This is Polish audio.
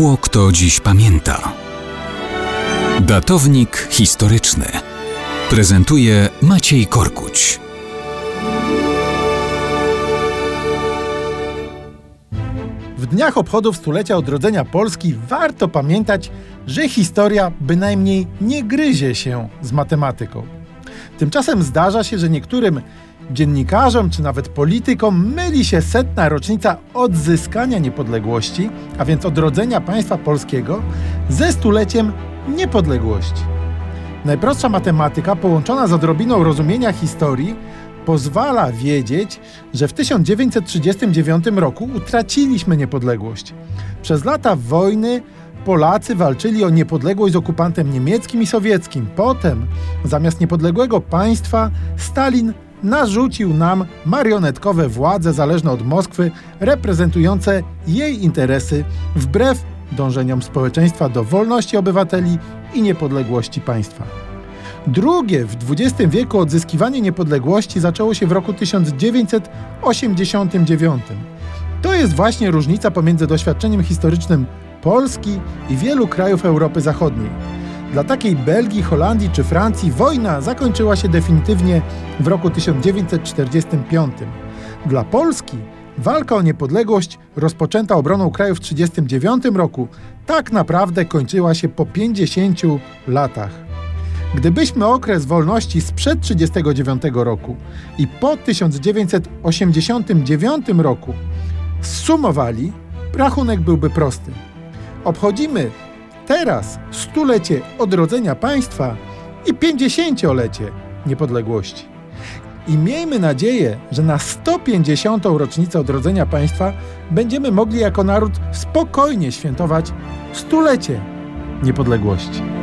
Mało kto dziś pamięta. Datownik historyczny prezentuje Maciej Korkuć. W dniach obchodów stulecia odrodzenia Polski warto pamiętać, że historia bynajmniej nie gryzie się z matematyką. Tymczasem zdarza się, że niektórym dziennikarzom czy nawet politykom myli się setna rocznica odzyskania niepodległości, a więc odrodzenia państwa polskiego, ze stuleciem niepodległości. Najprostsza matematyka połączona z odrobiną rozumienia historii pozwala wiedzieć, że w 1939 roku utraciliśmy niepodległość. Przez lata wojny Polacy walczyli o niepodległość z okupantem niemieckim i sowieckim. Potem, zamiast niepodległego państwa, Stalin narzucił nam marionetkowe władze zależne od Moskwy, reprezentujące jej interesy wbrew dążeniom społeczeństwa do wolności obywateli i niepodległości państwa. Drugie w XX wieku odzyskiwanie niepodległości zaczęło się w roku 1989. To jest właśnie różnica pomiędzy doświadczeniem historycznym Polski i wielu krajów Europy Zachodniej. Dla takiej Belgii, Holandii czy Francji wojna zakończyła się definitywnie w roku 1945. Dla Polski walka o niepodległość rozpoczęta obroną kraju w 1939 roku tak naprawdę kończyła się po 50 latach. Gdybyśmy okres wolności sprzed 1939 roku i po 1989 roku zsumowali, rachunek byłby prosty. Obchodzimy teraz stulecie odrodzenia państwa i pięćdziesięciolecie niepodległości. I miejmy nadzieję, że na 150. rocznicę odrodzenia państwa będziemy mogli jako naród spokojnie świętować stulecie niepodległości.